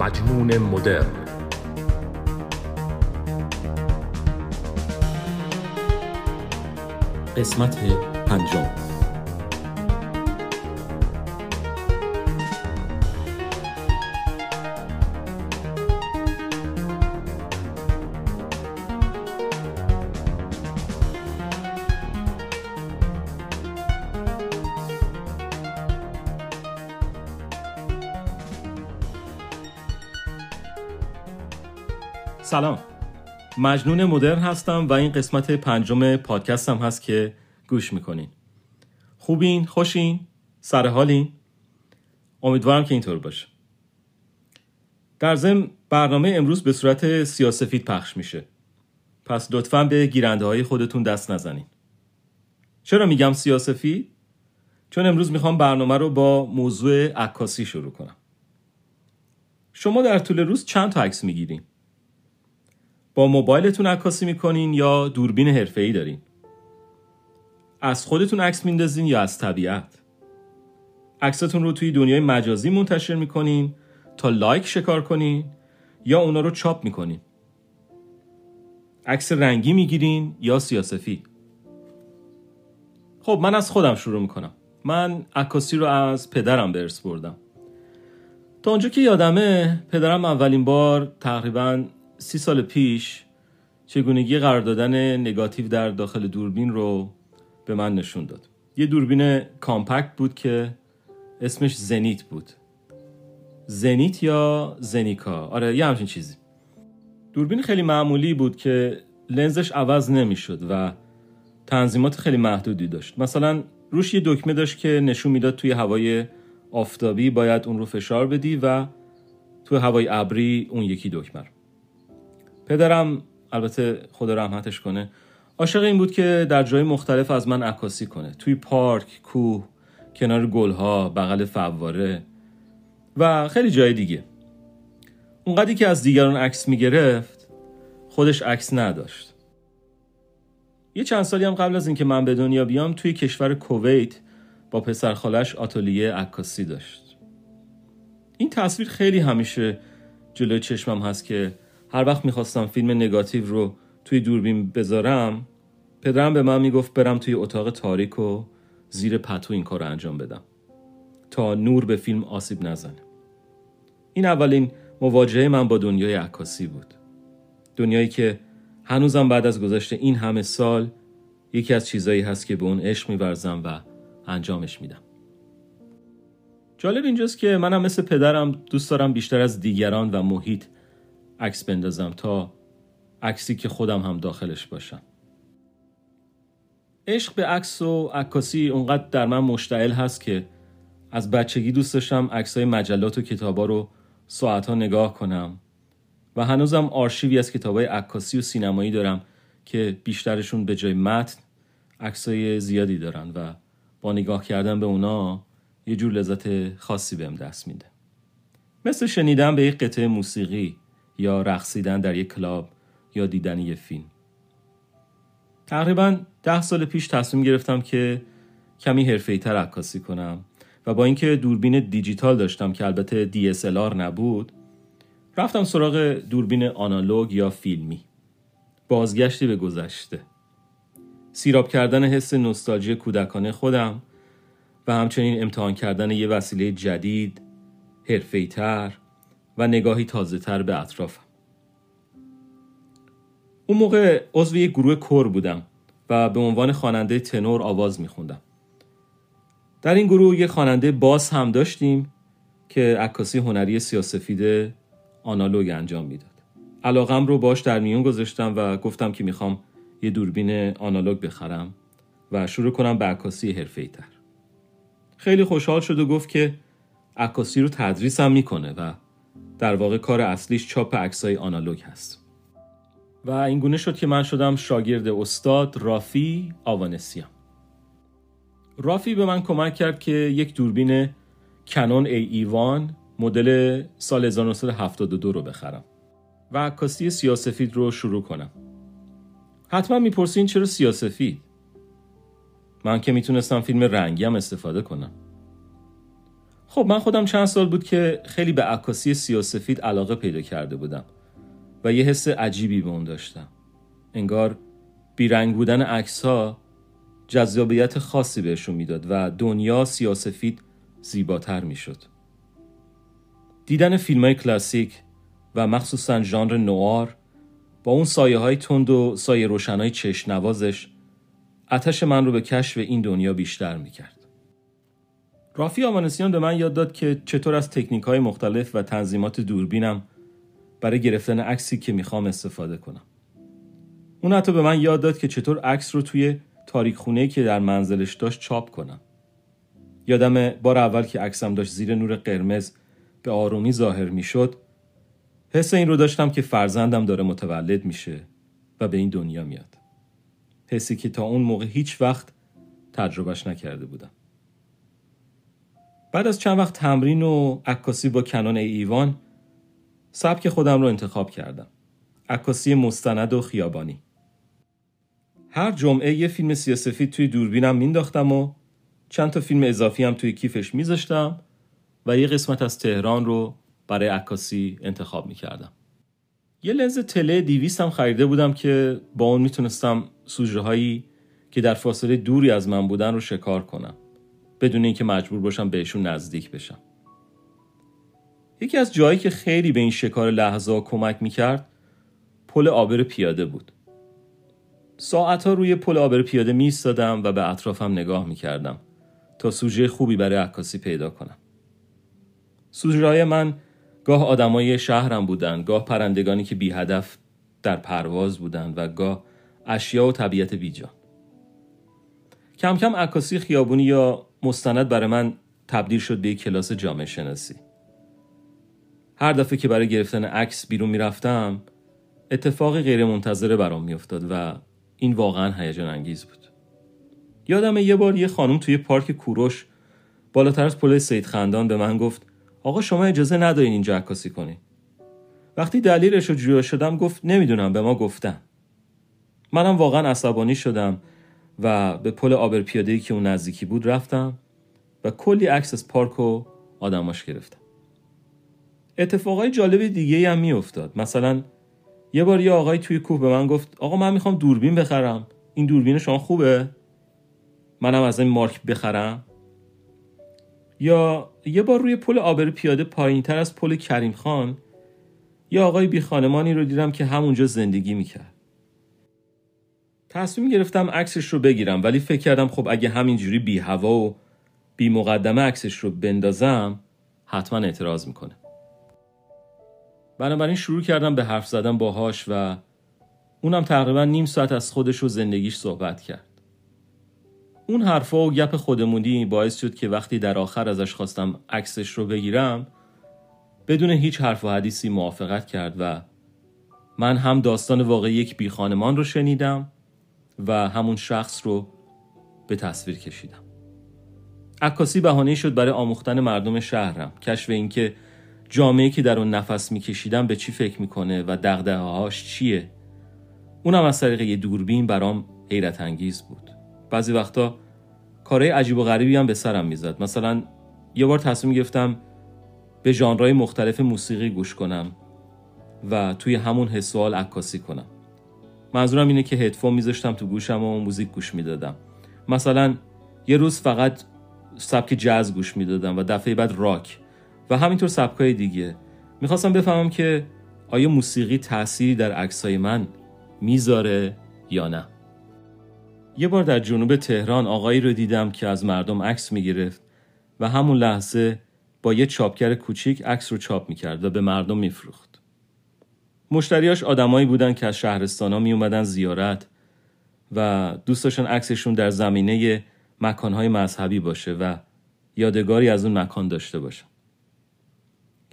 مجنون مدرن. قسمت پنجم. سلام. مجنون مدرن هستم و این قسمت پنجم پادکستم هست که گوش می‌کنین. خوبین؟ خوشین؟ سر حالین؟ امیدوارم که اینطور باشه. در ضمن برنامه امروز به صورت سیاسفید پخش میشه. پس لطفا به گیرنده های خودتون دست نزنین. چرا میگم سیاسفید؟ چون امروز می‌خوام برنامه رو با موضوع عکاسی شروع کنم. شما در طول روز چند تا عکس می‌گیرین؟ با موبایلتون عکاسی می‌کنین یا دوربین حرفه‌ای دارین؟ از خودتون عکس میندازین یا از طبیعت؟ عکستون رو توی دنیای مجازی منتشر می‌کنین تا لایک شکار کنین یا اونا رو چاپ می‌کنین؟ عکس رنگی می‌گیرین یا سیاسفی؟ خب من از خودم شروع می‌کنم. من عکاسی رو از پدرم ارث بردم. تا اونجا که یادمه پدرم اولین بار تقریبا سی سال پیش چگونگی قرار دادن نگاتیو در داخل دوربین رو به من نشون داد. یه دوربین کامپکت بود که اسمش زنیت بود. زنیت یا زنیکا؟ آره یه همچین چیزی. دوربین خیلی معمولی بود که لنزش عوض نمی‌شد و تنظیمات خیلی محدودی داشت. مثلا روش یه دکمه داشت که نشون می‌داد توی هوای آفتابی باید اون رو فشار بدی و توی هوای ابری اون یکی دکمه پدرم البته خدا رحمتش کنه عاشق این بود که در جای مختلف از من عکاسی کنه. توی پارک کوه کنار گلها بغل فواره و خیلی جای دیگه. اونقدری که از دیگران عکس می‌گرفت خودش عکس نداشت. یه چند سالی هم قبل از اینکه من به دنیا بیام توی کشور کویت با پسر خالش آتلیه عکاسی داشت. این تصویر خیلی همیشه جلوی چشمم هست که هر وقت می‌خواستم فیلم نگاتیو رو توی دوربین بذارم پدرم به من می‌گفت برم توی اتاق تاریک و زیر پتو این کار رو انجام بدم. تا نور به فیلم آسیب نزنه. این اولین مواجهه من با دنیای عکاسی بود. دنیایی که هنوزم بعد از گذشته این همه سال یکی از چیزایی هست که به اون عشق میورزم و انجامش میدم. جالب اینجاست که منم مثل پدرم دوست دارم بیشتر از دیگران و محیط عکس بندازم تا عکسی که خودم هم داخلش باشم. عشق به عکس و عکاسی اونقدر در من مشتعل هست که از بچگی دوست داشتم عکسای مجلات و کتابا رو ساعتها نگاه کنم و هنوزم آرشیوی از کتابای عکاسی و سینمایی دارم که بیشترشون به جای متن عکسای زیادی دارن و با نگاه کردن به اونا یه جور لذت خاصی بهم دست میده. مثل شنیدن به یک قطعه موسیقی یا رقصیدن در یک کلاب یا دیدن یه فیلم. تقریبا ده سال پیش تصمیم گرفتم که کمی حرفه تر عکاسی کنم و با اینکه دوربین دیجیتال داشتم که البته DSLR نبود رفتم سراغ دوربین آنالوگ یا فیلمی. بازگشتی به گذشته. سیراب کردن حس نوستالژی کودکانه خودم و همچنین امتحان کردن یه وسیله جدید تر و نگاهی تازه تر به اطرافم اون موقع عضو یک گروه کور بودم و به عنوان خواننده تنور آواز میخوندم. در این گروه یک خواننده باس هم داشتیم که عکاسی هنری سیاسفید آنالوگ انجام می‌داد. علاقم رو باش در میون گذاشتم و گفتم که می‌خوام یه دوربین آنالوگ بخرم و شروع کنم به عکاسی حرفه‌ای تر خیلی خوشحال شد و گفت که عکاسی رو تدریس هم می‌کنه و در واقع کار اصلیش چاپ عکسای آنالوگ هست. و این گونه شد که من شدم شاگرد استاد رافی آوانسیام رافی به من کمک کرد که یک دوربین کنون ای ایوان مدل سال 1972 رو بخرم و عکاسی سیاسفید رو شروع کنم. حتما می‌پرسین چرا سیاسفید؟ من که می‌تونستم فیلم رنگی هم استفاده کنم. خب من خودم چند سال بود که خیلی به عکاسی سیاسفید علاقه پیدا کرده بودم و یه حس عجیبی به اون داشتم. انگار بیرنگ بودن عکس ها جذابیت خاصی بهشون می‌داد و دنیا سیاسفید زیباتر می‌شد. دیدن فیلم های کلاسیک و مخصوصا ژانر نوار با اون سایه های تند و سایه روشن های چشم نوازش اتش من رو به کشف این دنیا بیشتر می‌کرد. رافی آمانسیان به من یاد داد که چطور از تکنیک های مختلف و تنظیمات دوربینم برای گرفتن عکسی که می‌خوام استفاده کنم. اون حتی به من یاد داد که چطور عکس رو توی تاریک خونه که در منزلش داشت چاپ کنم. یادم بار اول که عکسم داشت زیر نور قرمز به آرومی ظاهر می‌شد حس این رو داشتم که فرزندم داره متولد میشه و به این دنیا میاد. حسی که تا اون موقع هیچ وقت تجربهش نکرده بودم. بعد از چند وقت تمرین و عکاسی با کنان ایوان سبک خودم رو انتخاب کردم. عکاسی مستند و خیابانی. هر جمعه یه فیلم سیاسفید توی دوربینم مینداختم و چند تا فیلم اضافی هم توی کیفش میذاشتم و یه قسمت از تهران رو برای عکاسی انتخاب می‌کردم. یه لنز تله دیویست هم خریده بودم که با اون می‌تونستم سوژه هایی که در فاصله دوری از من بودن رو شکار کنم. بدون اینکه مجبور باشم بهشون نزدیک بشم یکی از جایی که خیلی به این شکار لحظه کمک می‌کرد پل آبر پیاده بود ساعتها روی پل آبر پیاده می و به اطرافم نگاه می کردم تا سوژه خوبی برای عکاسی پیدا کنم. سوژه من گاه آدمای شهرم بودن، گاه پرندگانی که بی هدف در پرواز بودند و گاه اشیا و طبیعت بیجا. کم کم عکاسی خیابونی یا مستند برای من تبدیل شد به یک کلاس جامعه شناسی. هر دفعه که برای گرفتن عکس بیرون می‌رفتم اتفاقی غیر منتظره برام میافتاد و این واقعا هیجان انگیز بود. یادم یه بار یه خانم توی پارک کوروش بالاتر از پل سید خندان به من گفت آقا شما اجازه ندارین اینجا عکاسی کنی. وقتی دلیلش رو جویا شدم گفت نمی‌دونم به ما گفتن. منم واقعا عصبانی شدم. و به پل آبر پیاده که اون نزدیکی بود رفتم و کلی عکس از پارک و آدماش گرفتم. اتفاقای جالب دیگه هم میافتاد. مثلا یه بار یه آقای توی کوه به من گفت آقا من می‌خوام دوربین بخرم. این دوربین شما خوبه؟ منم از این مارک بخرم. یا یه بار روی پل آبر پیاده پایین تر از پل کریم خان یه آقای بی خانمانی رو دیدم که همونجا زندگی می‌کرد. تصمیم گرفتم عکسش رو بگیرم ولی فکر کردم خب اگه همینجوری بی هوا و بی مقدمه عکسش رو بندازم حتما اعتراض می‌کنه. بنابراین شروع کردم به حرف زدن باهاش و اونم تقریبا نیم ساعت از خودش و زندگیش صحبت کرد. اون حرفا و گپ خودمونی باعث شد که وقتی در آخر ازش خواستم عکسش رو بگیرم بدون هیچ حرف و حدیثی موافقت کرد و من هم داستان واقعی یک بی خانمان رو شنیدم و همون شخص رو به تصویر کشیدم. عکاسی بهانه شد برای آموختن مردم شهرم. کشف اینکه جامعه که در اون نفس میکشیدم به چی فکر می‌کنه و دغدغه هاش چیه؟ اونم از طریق یه دوربین برام حیرت انگیز بود. بعضی وقتا کارهای عجیب و غریبی هم به سرم می‌زد. مثلا یه بار تصمیم گرفتم به ژانرهای مختلف موسیقی گوش کنم و توی همون حسوال عکاسی کنم. منظورم اینه که هدفون میذاشتم تو گوشم و موزیک گوش می‌دادم. مثلا یه روز فقط سبک جاز گوش می‌دادم و دفعه بعد راک و همینطور سبکای دیگه. می‌خواستم بفهمم که آیا موسیقی تأثیری در عکسای من می‌ذاره یا نه. یه بار در جنوب تهران آقایی رو دیدم که از مردم عکس می‌گرفت و همون لحظه با یه چاپگر کوچیک عکس رو چاپ می‌کرد و به مردم میفروخت. مشتریاش آدمایی بودن که از شهرستان ها می اومدن زیارت و دوست داشتن عکسشون در زمینه مکانهای مذهبی باشه و یادگاری از اون مکان داشته باشن.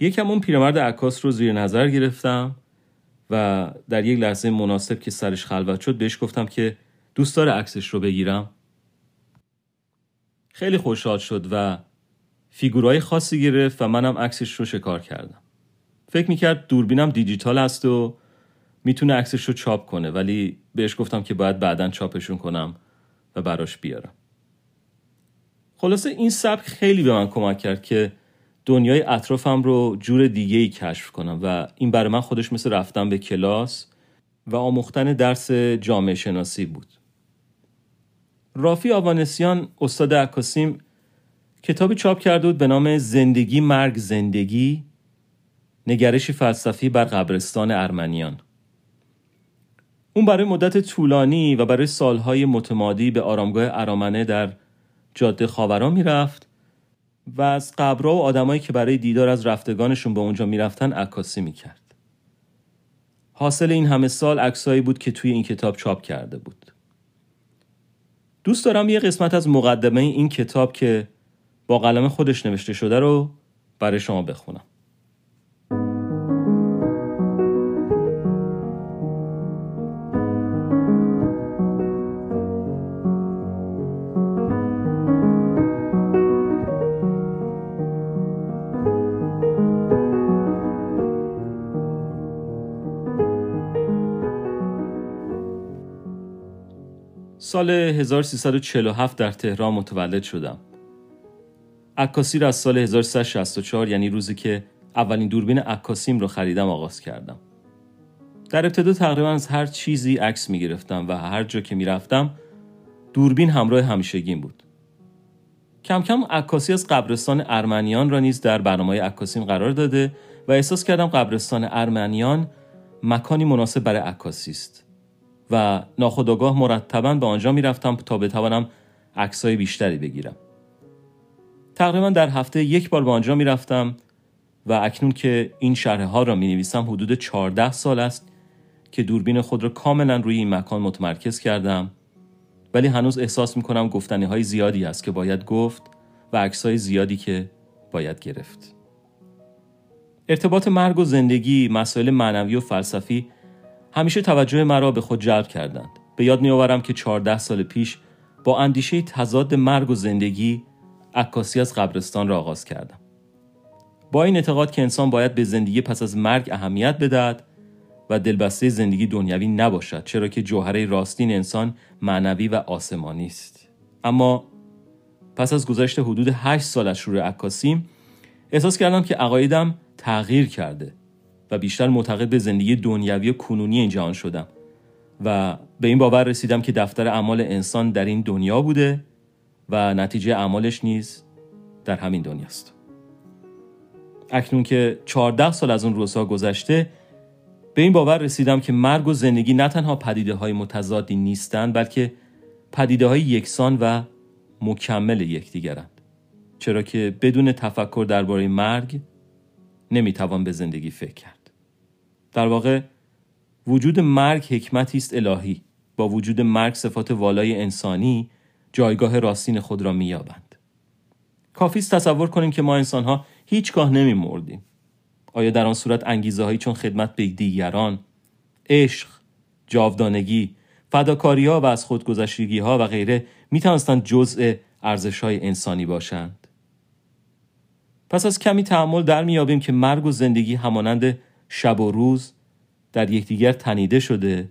یکم اون پیرمرد عکاس رو زیر نظر گرفتم و در یک لحظه مناسب که سرش خلوت شد بهش گفتم که دوست داره عکسش رو بگیرم. خیلی خوشحال شد و فیگورای خاصی گرفت و منم عکسش رو شکار کردم. فکر می‌کرد دوربینم دیجیتال است و می‌تونه عکسش رو چاپ کنه ولی بهش گفتم که باید بعدا چاپشون کنم و براش بیارم. خلاصه این سبک خیلی به من کمک کرد که دنیای اطرافم رو جور دیگه ای کشف کنم و این برای من خودش مثل رفتن به کلاس و آموختن درس جامعه شناسی بود. رافی آوانسیان استاد عکاسیم کتابی چاپ کرده بود به نام زندگی مرگ زندگی. نگرشی فلسفی بر قبرستان ارمنیان اون برای مدت طولانی و برای سالهای متمادی به آرامگاه ارامنه در جاده خاورا می‌رفت و از قبرها و آدمایی که برای دیدار از رفتگانشون به اونجا می‌رفتن عکاسی می‌کرد. حاصل این همه سال عکسایی بود که توی این کتاب چاپ کرده بود. دوست دارم یه قسمت از مقدمه این کتاب که با قلم خودش نوشته شده رو برای شما بخونم. سال 1347 در تهران متولد شدم. عکاسی را از سال 1364 یعنی روزی که اولین دوربین عکاسیم رو خریدم آغاز کردم. در ابتدا تقریبا از هر چیزی عکس می گرفتم و هر جا که می رفتم دوربین همراه همیشگیم بود. کم کم عکاسی از قبرستان ارمنیان را نیز در برنامه عکاسیم قرار داده و احساس کردم قبرستان ارمنیان مکانی مناسب برای عکاسی است. و ناخداگاه مرتبا به آنجا می‌رفتم تا بتوانم عکسای بیشتری بگیرم. تقریبا در هفته یک بار به آنجا می‌رفتم و اکنون که این شرح ها را می نویسم حدود 14 سال است که دوربین خود را کاملا روی این مکان متمرکز کردم. ولی هنوز احساس می کنم گفتنی های زیادی است که باید گفت و عکس های زیادی که باید گرفت. ارتباط مرگ و زندگی مسائل معنوی و فلسفی همیشه توجه مرا به خود جلب کردند. به یاد میآورم که 14 سال پیش با اندیشه تضاد مرگ و زندگی عکاسی از قبرستان را آغاز کردم. با این اعتقاد که انسان باید به زندگی پس از مرگ اهمیت بدهد و دلبسته زندگی دنیوی نباشد چرا که جوهره راستین انسان معنوی و آسمانی است. اما پس از گذشت حدود 8 سال از شروع عکاسیم احساس کردم که عقایدم تغییر کرده. و بیشتر معتقد به زندگی دنیوی کنونی این جهان شدم. و به این باور رسیدم که دفتر اعمال انسان در این دنیا بوده و نتیجه اعمالش نیز در همین دنیاست. اکنون که 14 سال از اون روزها گذشته به این باور رسیدم که مرگ و زندگی نه تنها پدیده های متضادی نیستند بلکه پدیده های یکسان و مکمل یکدیگرند. چرا که بدون تفکر درباره مرگ نمی‌توان به زندگی فکر کرد. در واقع وجود مرگ حکمتی است الهی. با وجود مرگ صفات والای انسانی جایگاه راستین خود را مییابند. کافی است تصور کنیم که ما انسانها هیچگاه نمیمردیم. آیا در آن صورت انگیزه هایی چون خدمت به دیگران عشق جاودانگی فداکاری ها و از خودگذشتگی ها و غیره می توانستند جزء ارزش های انسانی باشند؟ پس از کمی تحمل در میابیم که مرگ و زندگی همانند شب و روز در یکدیگر تنیده شده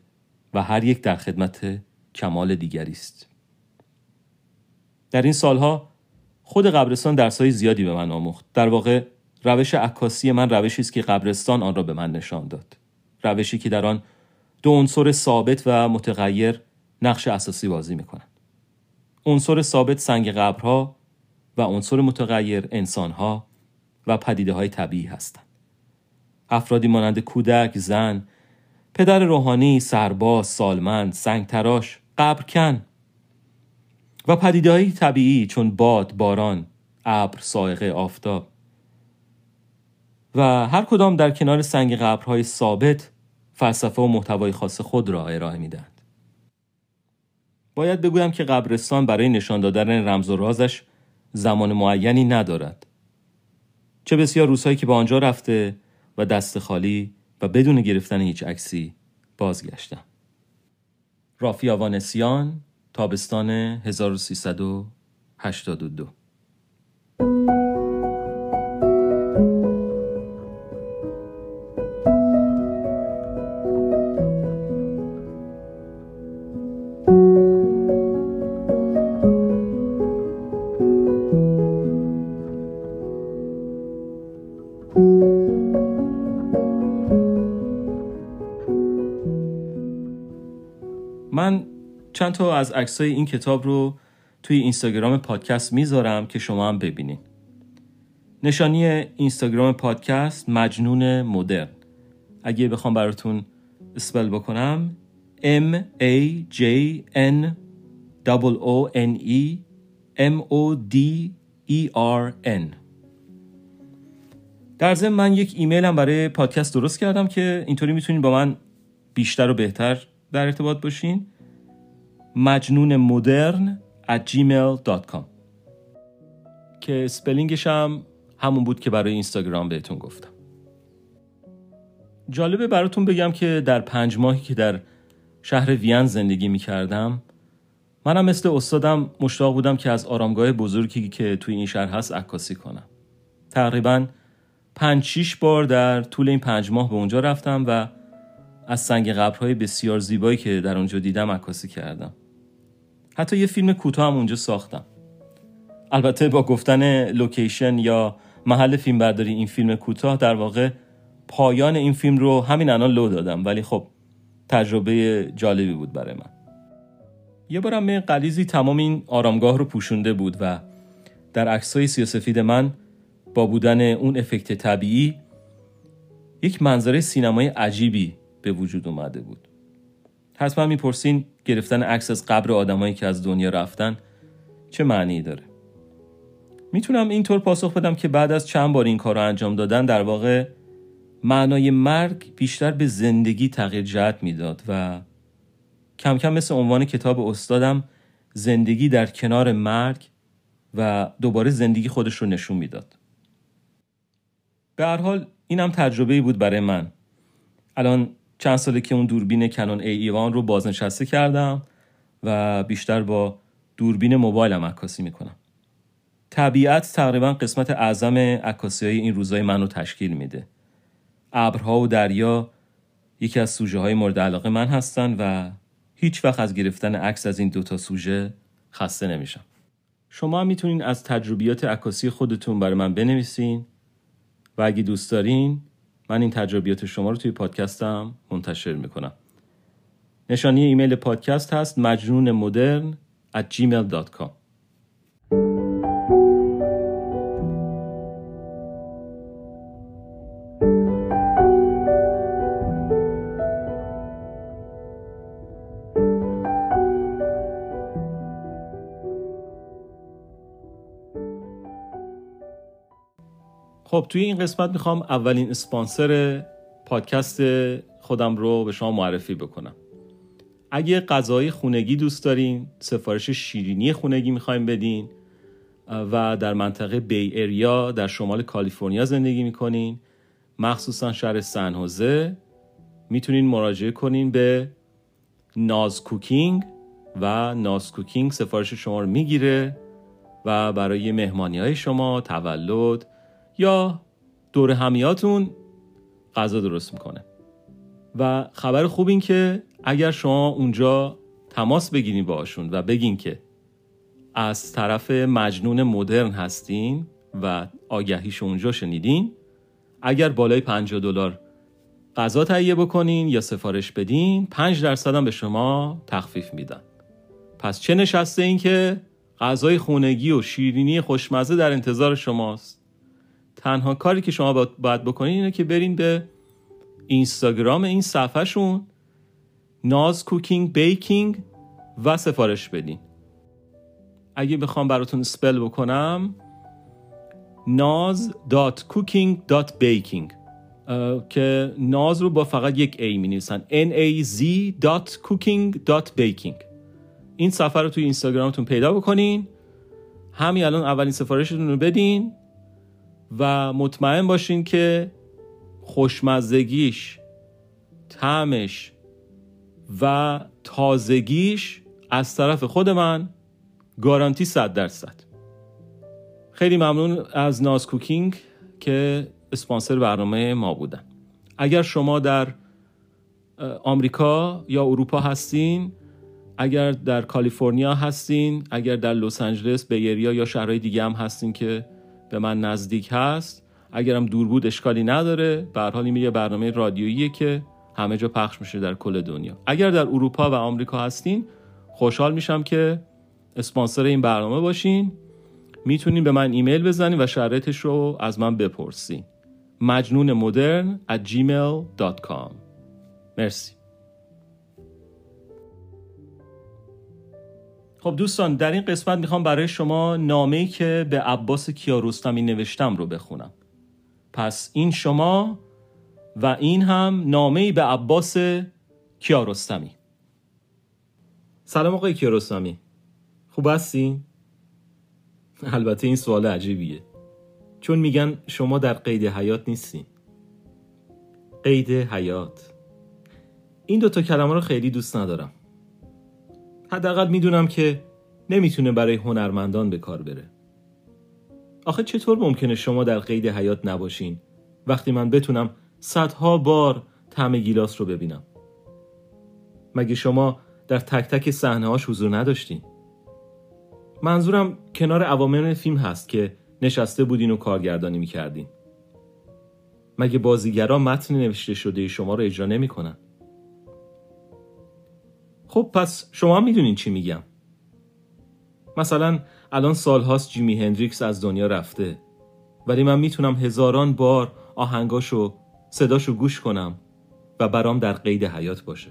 و هر یک در خدمت کمال دیگری است. در این سالها خود قبرستان درسهای زیادی به من آموخت. در واقع روش عکاسی من روشی است که قبرستان آن را به من نشان داد. روشی که در آن دو عنصر ثابت و متغیر نقش اساسی بازی می‌کنند. عنصر ثابت سنگ قبرها و عنصر متغیر انسانها و پدیده های طبیعی هستند افرادی مانند کودک، زن، پدر روحانی، سرباز، سالمند، سنگتراش، قبرکن و پدیده های طبیعی چون باد، باران، ابر، سائقه، آفتاب و هر کدام در کنار سنگ قبرهای ثابت فلسفه و محتوای خاص خود را ارائه می‌دهند. باید بگویم که قبرستان برای نشان دادن رمز و رازش زمان معینی ندارد. چه بسیار روزهایی که به آنجا رفته و دست خالی و بدون گرفتن هیچ عکسی بازگشتم. رافی آوانسیان تابستان 1382 من چند تا از عکسای این کتاب رو توی اینستاگرام پادکست می‌ذارم که شما هم ببینین. نشانی اینستاگرام پادکست مجنون مدرن. اگه بخوام براتون اسپل بکنم M A J N O N E M O D E R N. در ضمن من یک ایمیل هم برای پادکست درست کردم که اینطوری می‌تونین با من بیشتر و بهتر در ارتباط باشین. مجنون مدرن at gmail.com که سپلینگش هم همون بود که برای اینستاگرام بهتون گفتم. جالبه براتون بگم که در پنج ماهی که در شهر وین زندگی می کردم منم مثل استادم مشتاق بودم که از آرامگاه بزرگی که توی این شهر هست عکاسی کنم. تقریبا پنج شیش بار در طول این پنج ماه به اونجا رفتم و از سنگ قبرهای بسیار زیبایی که در اونجا دیدم عکاسی کردم. حتی یه فیلم کوتاه هم اونجا ساختم. البته با گفتن لوکیشن یا محل فیلم برداری این فیلم کوتاه در واقع پایان این فیلم رو همین الان لو دادم. ولی خب تجربه جالبی بود برای من. یه بارم می قلیزی تمام این آرامگاه رو پوشونده بود و در عکسای سیاسفید من با بودن اون افکت طبیعی یک منظره سینمای عجیبی به وجود اومده بود. حتما می‌پرسین گرفتن عکس از قبر آدمایی که از دنیا رفتن چه معنی داره. می‌تونم اینطور پاسخ بدم که بعد از چند بار این کار رو انجام دادن در واقع معنای مرگ بیشتر به زندگی تغییر جهت می‌داد و کم کم مثل عنوان کتاب استادم زندگی در کنار مرگ و دوباره زندگی خودش رو نشون می‌داد. به هر حال این هم تجربه بود برای من. الان چند ساله که اون دوربین کنون ای ایوان رو بازنشسته کردم و بیشتر با دوربین موبایلم عکاسی می‌کنم. طبیعت تقریبا قسمت اعظم عکاسی های این روزای منو تشکیل میده. ابرها و دریا یکی از سوژه های مورد علاقه من هستن و هیچ وقت از گرفتن عکس از این دوتا سوژه خسته نمیشم. شما هم می‌تونین از تجربیات عکاسی خودتون برای من بنویسین و اگه دوست دارین من این تجربیات شما رو توی پادکستم منتشر می‌کنم. نشانی ایمیل پادکست هست مجنون مدرن at gmail.com توی این قسمت می‌خوام اولین اسپانسر پادکست خودم رو به شما معرفی بکنم. اگه غذای خونگی دوست دارین سفارش شیرینی خونگی می‌خوایم بدین و در منطقه بی اریا در شمال کالیفرنیا زندگی می‌کنین مخصوصا شهر سنهوزه می‌تونین مراجعه کنین به ناز کوکینگ و ناز کوکینگ سفارش شما رو می‌گیره و برای مهمانی های شما تولد یا دور همیاتون غذا درست می‌کنه. و خبر خوب این که اگر شما اونجا تماس بگیرین باشون و بگین که از طرف مجنون مدرن هستین و آگهیش اونجا شنیدین اگر بالای 50 دلار غذا تهیه بکنین یا سفارش بدین 5 درصد هم به شما تخفیف میدن. پس چه نشسته‌این که غذای خونگی و شیرینی خوشمزه در انتظار شماست؟ تنها کاری که شما باید بکنین اینه که برین به اینستاگرام این صفحهشون ناز cooking baking و سفارش بدین. اگه بخوام براتون spell بکنم ناز dot cooking dot baking. که ناز رو با فقط یک A می نویسن n a z dot cooking dot baking. این صفحه رو توی اینستاگرامتون پیدا بکنین. همین الان اولین سفارشتون رو بدین. و مطمئن باشین که خوشمزگیش طعمش و تازگیش از طرف خود من گارانتی صد درصد. خیلی ممنون از ناز کوکینگ که اسپانسر برنامه ما بودن. اگر شما در آمریکا یا اروپا هستین اگر در کالیفرنیا هستین اگر در لس آنجلس بیریا یا شهرهای دیگه هم هستین که به من نزدیک هست. اگرم دور بود اشکالی نداره به حال این یه برنامه رادیوییه که همه جا پخش میشه در کل دنیا. اگر در اروپا و آمریکا هستین خوشحال میشم که اسپانسر این برنامه باشین. می‌تونین به من ایمیل بزنین و شرایطش رو از من بپرسین. مجنون مدرن مرسی. خب دوستان در این قسمت می‌خوام برای شما نامه‌ای که به عباس کیارستمی نوشتم رو بخونم. پس این شما و این هم نامه‌ای به عباس کیارستمی سلام آقای کیارستمی خوب هستی؟ البته این سوال عجیبیه. چون میگن شما در قید حیات نیستین قید حیات. این دوتا کلمه رو خیلی دوست ندارم. حداقل می‌دونم که نمی‌تونه برای هنرمندان به کار بره. آخه چطور ممکنه شما در قید حیات نباشین؟ وقتی من بتونم صدها بار طعم گیلاس رو ببینم. مگه شما در تک تک صحنه حضور نداشتین؟ منظورم کنار عوامل فیلم هست که نشسته بودین و کارگردانی می‌کردین. مگه بازیگرا متن نوشته شده شما رو اجرا نمی‌کنن؟ خب پس شما می‌دونین چی میگم. مثلا الان سالهاست جیمی هندریکس از دنیا رفته. ولی من می‌تونم هزاران بار آهنگاشو صداشو گوش کنم و برام در قید حیات باشه.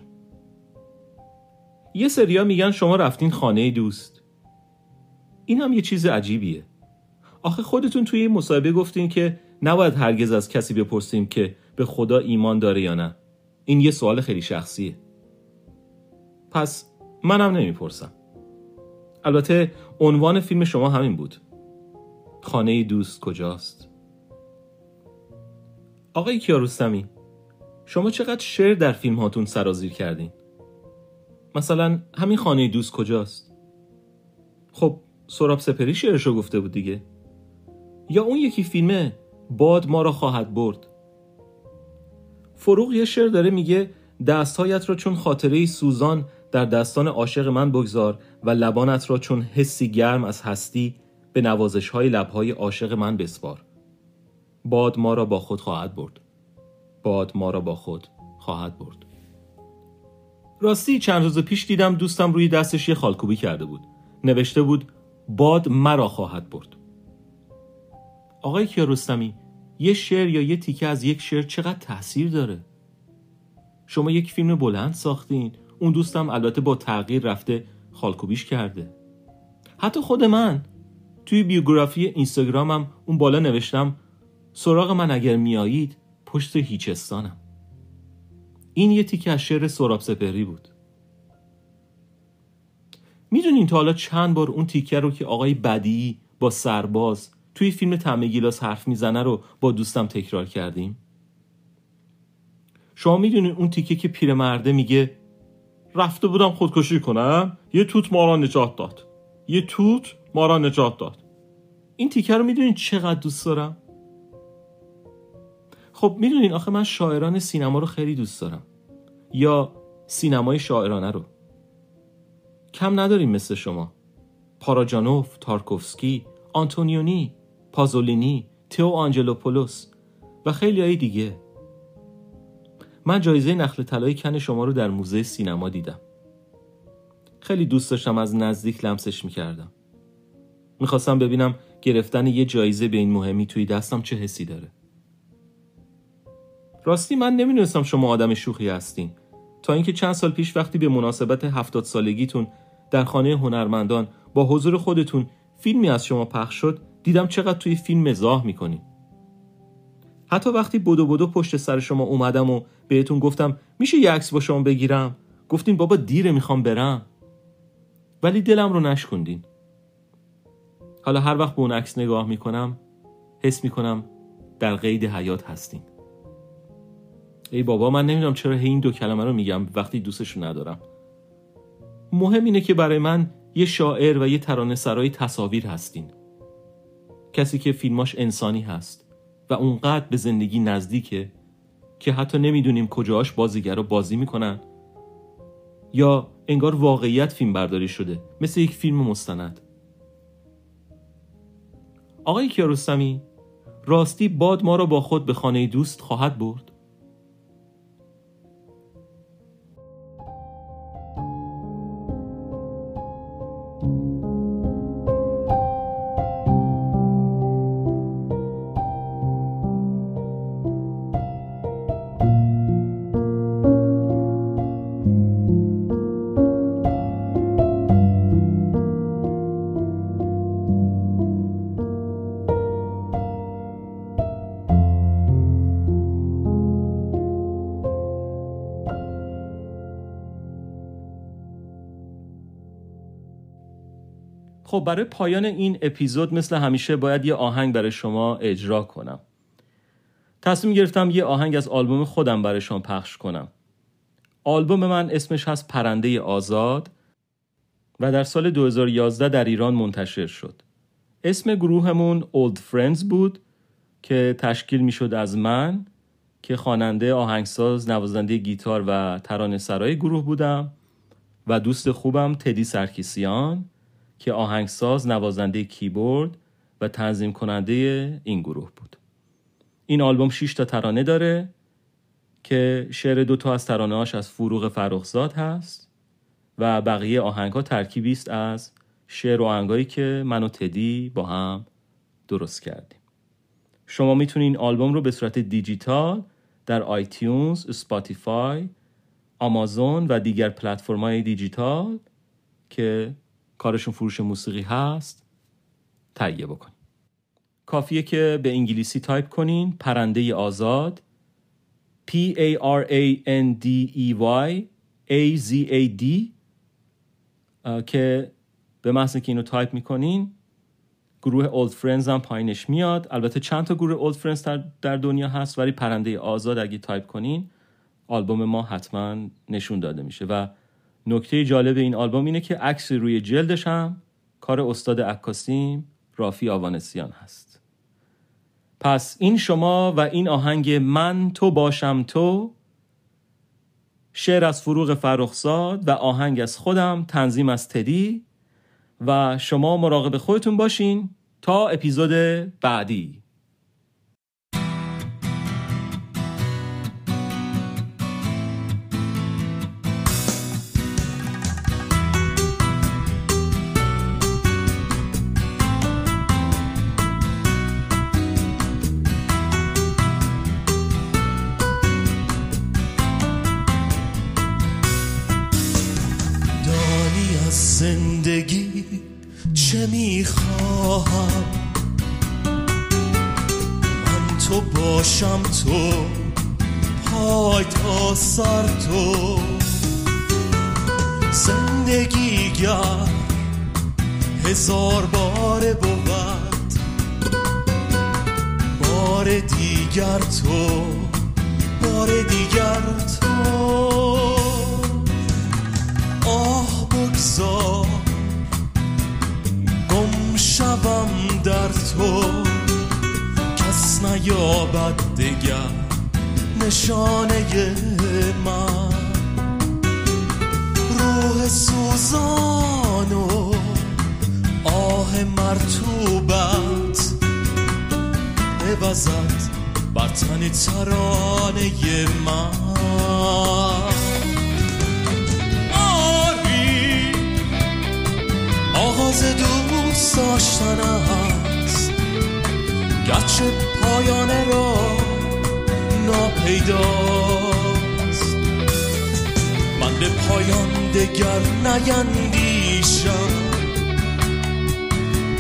یه سریا میگن شما رفتین خانه دوست. این هم یه چیز عجیبیه. آخه خودتون توی این مصاحبه گفتین که نباید هرگز از کسی بپرسیم که به خدا ایمان داره یا نه. این یه سوال خیلی شخصیه. پس منم نمی‌پرسم. البته عنوان فیلم شما همین بود. خانه دوست کجاست؟ آقای کیارستمی شما چقدر شعر در فیلم هاتون سرازیر کردین؟ مثلا همین خانه دوست کجاست؟ خب سراب سپری شعرشو گفته بود دیگه. یا اون یکی فیلمه باد ما را خواهد برد؟ فروغ یه شعر داره میگه دستهایت را چون خاطره سوزان در دستان عاشق من بگذار و لبانت را چون حسی گرم از هستی به نوازش های لبهای عاشق من بسپار. باد ما را با خود خواهد برد. باد ما را با خود خواهد برد. راستی چند روز پیش دیدم دوستم روی دستش یه خالکوبی کرده بود. نوشته بود باد مرا خواهد برد. آقای کیارستمی یه شعر یا یه تیکه از یک شعر چقدر تاثیر داره؟ شما یک فیلم بلند ساختین. اون دوستم البته با تغییر رفته خالکوبیش کرده. حتی خود من. توی بیوگرافی اینستاگرامم اون بالا نوشتم سراغ من اگر میایید پشت هیچستانم. این یه تیکه از شعر سراب سپهری بود. می‌دونین تا حالا چند بار اون تیکه رو که آقای بدی با سرباز توی فیلم تمه گیلاس حرف می‌زنه رو با دوستم تکرار کردیم؟ شما می‌دونین اون تیکه که پیرمرده میگه رفته بودم خودکشی کنم یه توت ما را نجات داد. یه توت ما را نجات داد. این تیکه رو می‌دونین چقدر دوست دارم؟ خب می‌دونین آخه من شاعران سینما رو خیلی دوست دارم. یا سینمای شاعرانه رو. کم نداریم مثل شما. پاراجانوف، تارکوفسکی، آنتونیونی، پازولینی، تئو آنجلوپولوس و خیلی های دیگه. من جایزه نخل طلای کن شما رو در موزه سینما دیدم. خیلی دوست داشتم از نزدیک لمسش می‌کردم. می‌خواستم ببینم گرفتن یه جایزه به این مهمی توی دستم چه حسی داره. راستی من نمی‌دونستم شما آدم شوخی هستین. تا اینکه چند سال پیش وقتی به مناسبت هفتاد سالگیتون در خانه هنرمندان با حضور خودتون فیلمی از شما پخش شد دیدم چقدر توی فیلم مزاح می‌کنین. حتی وقتی بدو بدو پشت سر شما اومدم و بهتون گفتم میشه یه عکس با شما بگیرم؟ گفتین بابا دیره می‌خوام برم. ولی دلم رو نشکندین. حالا هر وقت به اون عکس نگاه می‌کنم حس می‌کنم در قید حیات هستین. ای بابا من نمی‌دونم چرا این دو کلمه رو میگم وقتی دوستشو ندارم. مهم اینه که برای من یه شاعر و یه ترانه سرای تصاویر هستین. کسی که فیلماش انسانی هست. و اونقدر به زندگی نزدیکه که حتی نمی‌دونیم کجاش بازیگرا بازی می‌کنن. یا انگار واقعیت فیلم برداری شده مثل یک فیلم مستند. آقای کیارستمی راستی باد ما را با خود به خانه دوست خواهد برد. خب برای پایان این اپیزود مثل همیشه باید یه آهنگ برای شما اجرا کنم. تصمیم گرفتم یه آهنگ از آلبوم خودم برای شما پخش کنم. آلبوم من اسمش هست پرنده آزاد و در سال 2011 در ایران منتشر شد. اسم گروهمون Old Friends بود که تشکیل می شد از من که خواننده آهنگساز نوازنده گیتار و ترانه سرای گروه بودم و دوست خوبم تدی سرکیسیان. که آهنگساز نوازنده کیبورد و تنظیم کننده این گروه بود. این آلبوم 6 تا ترانه داره که شعر دو تا از ترانه هاش از فروغ فرخزاد هست و بقیه آهنگ ها ترکیبی است از شعر و آهنگایی که من و تدی با هم درست کردیم. شما می‌تونید این آلبوم رو به صورت دیجیتال در آیتیونز، اسپاتیفای، آمازون و دیگر پلتفرم‌های دیجیتال که کارشون فروش موسیقی هست تهیه بکنید کافیه که به انگلیسی تایپ کنین پرنده آزاد P A R A N D E Y A Z A D که به محض که اینو تایپ می‌کنین گروه Old Friends هم پایینش میاد. البته چند تا گروه Old Friends در, در دنیا هست ولی پرنده آزاد اگه تایپ کنین آلبوم ما حتما نشون داده میشه و نکته جالب این آلبوم اینه که عکس روی جلدش هم کار استاد عکاسیم رافی آوانسیان هست. پس این شما و این آهنگ من تو باشم تو شعر از فروغ فرخزاد و آهنگ از خودم تنظیم از تدی و شما مراقب خودتون باشین تا اپیزود بعدی. دیگر تو بار دیگر تو. بگذار گم شوم در تو. کس نیابد دگر نشانه من. روح سوزان و آه مرتوبت ببزد بر ترانه من. آغاز دوست داشتن است. گرچه پایان را ناپیداست من به پایان دگر نیندیشم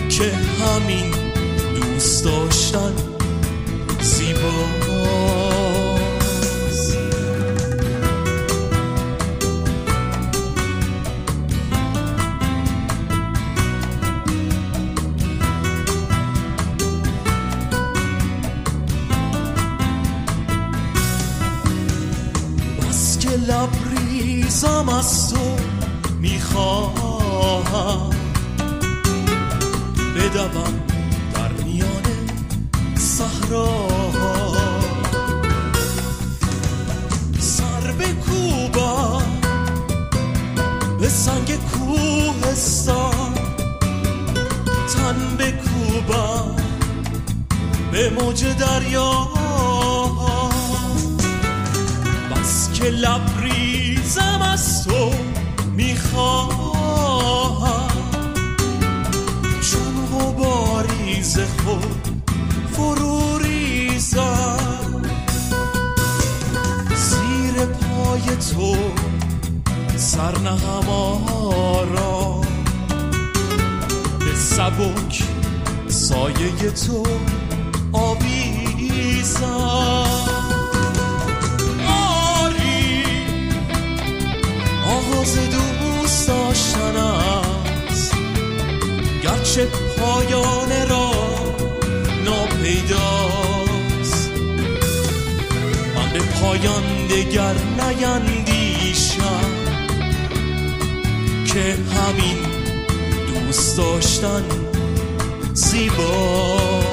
که همین دوست داشتن evil پای تو سر نهم آرام به سبک سایه تو آویزم. آغاز دوست داشتن است. همیشه پایان را ناپیداست من به پایان دگر نیندیشم که همین دوست داشتن زیباست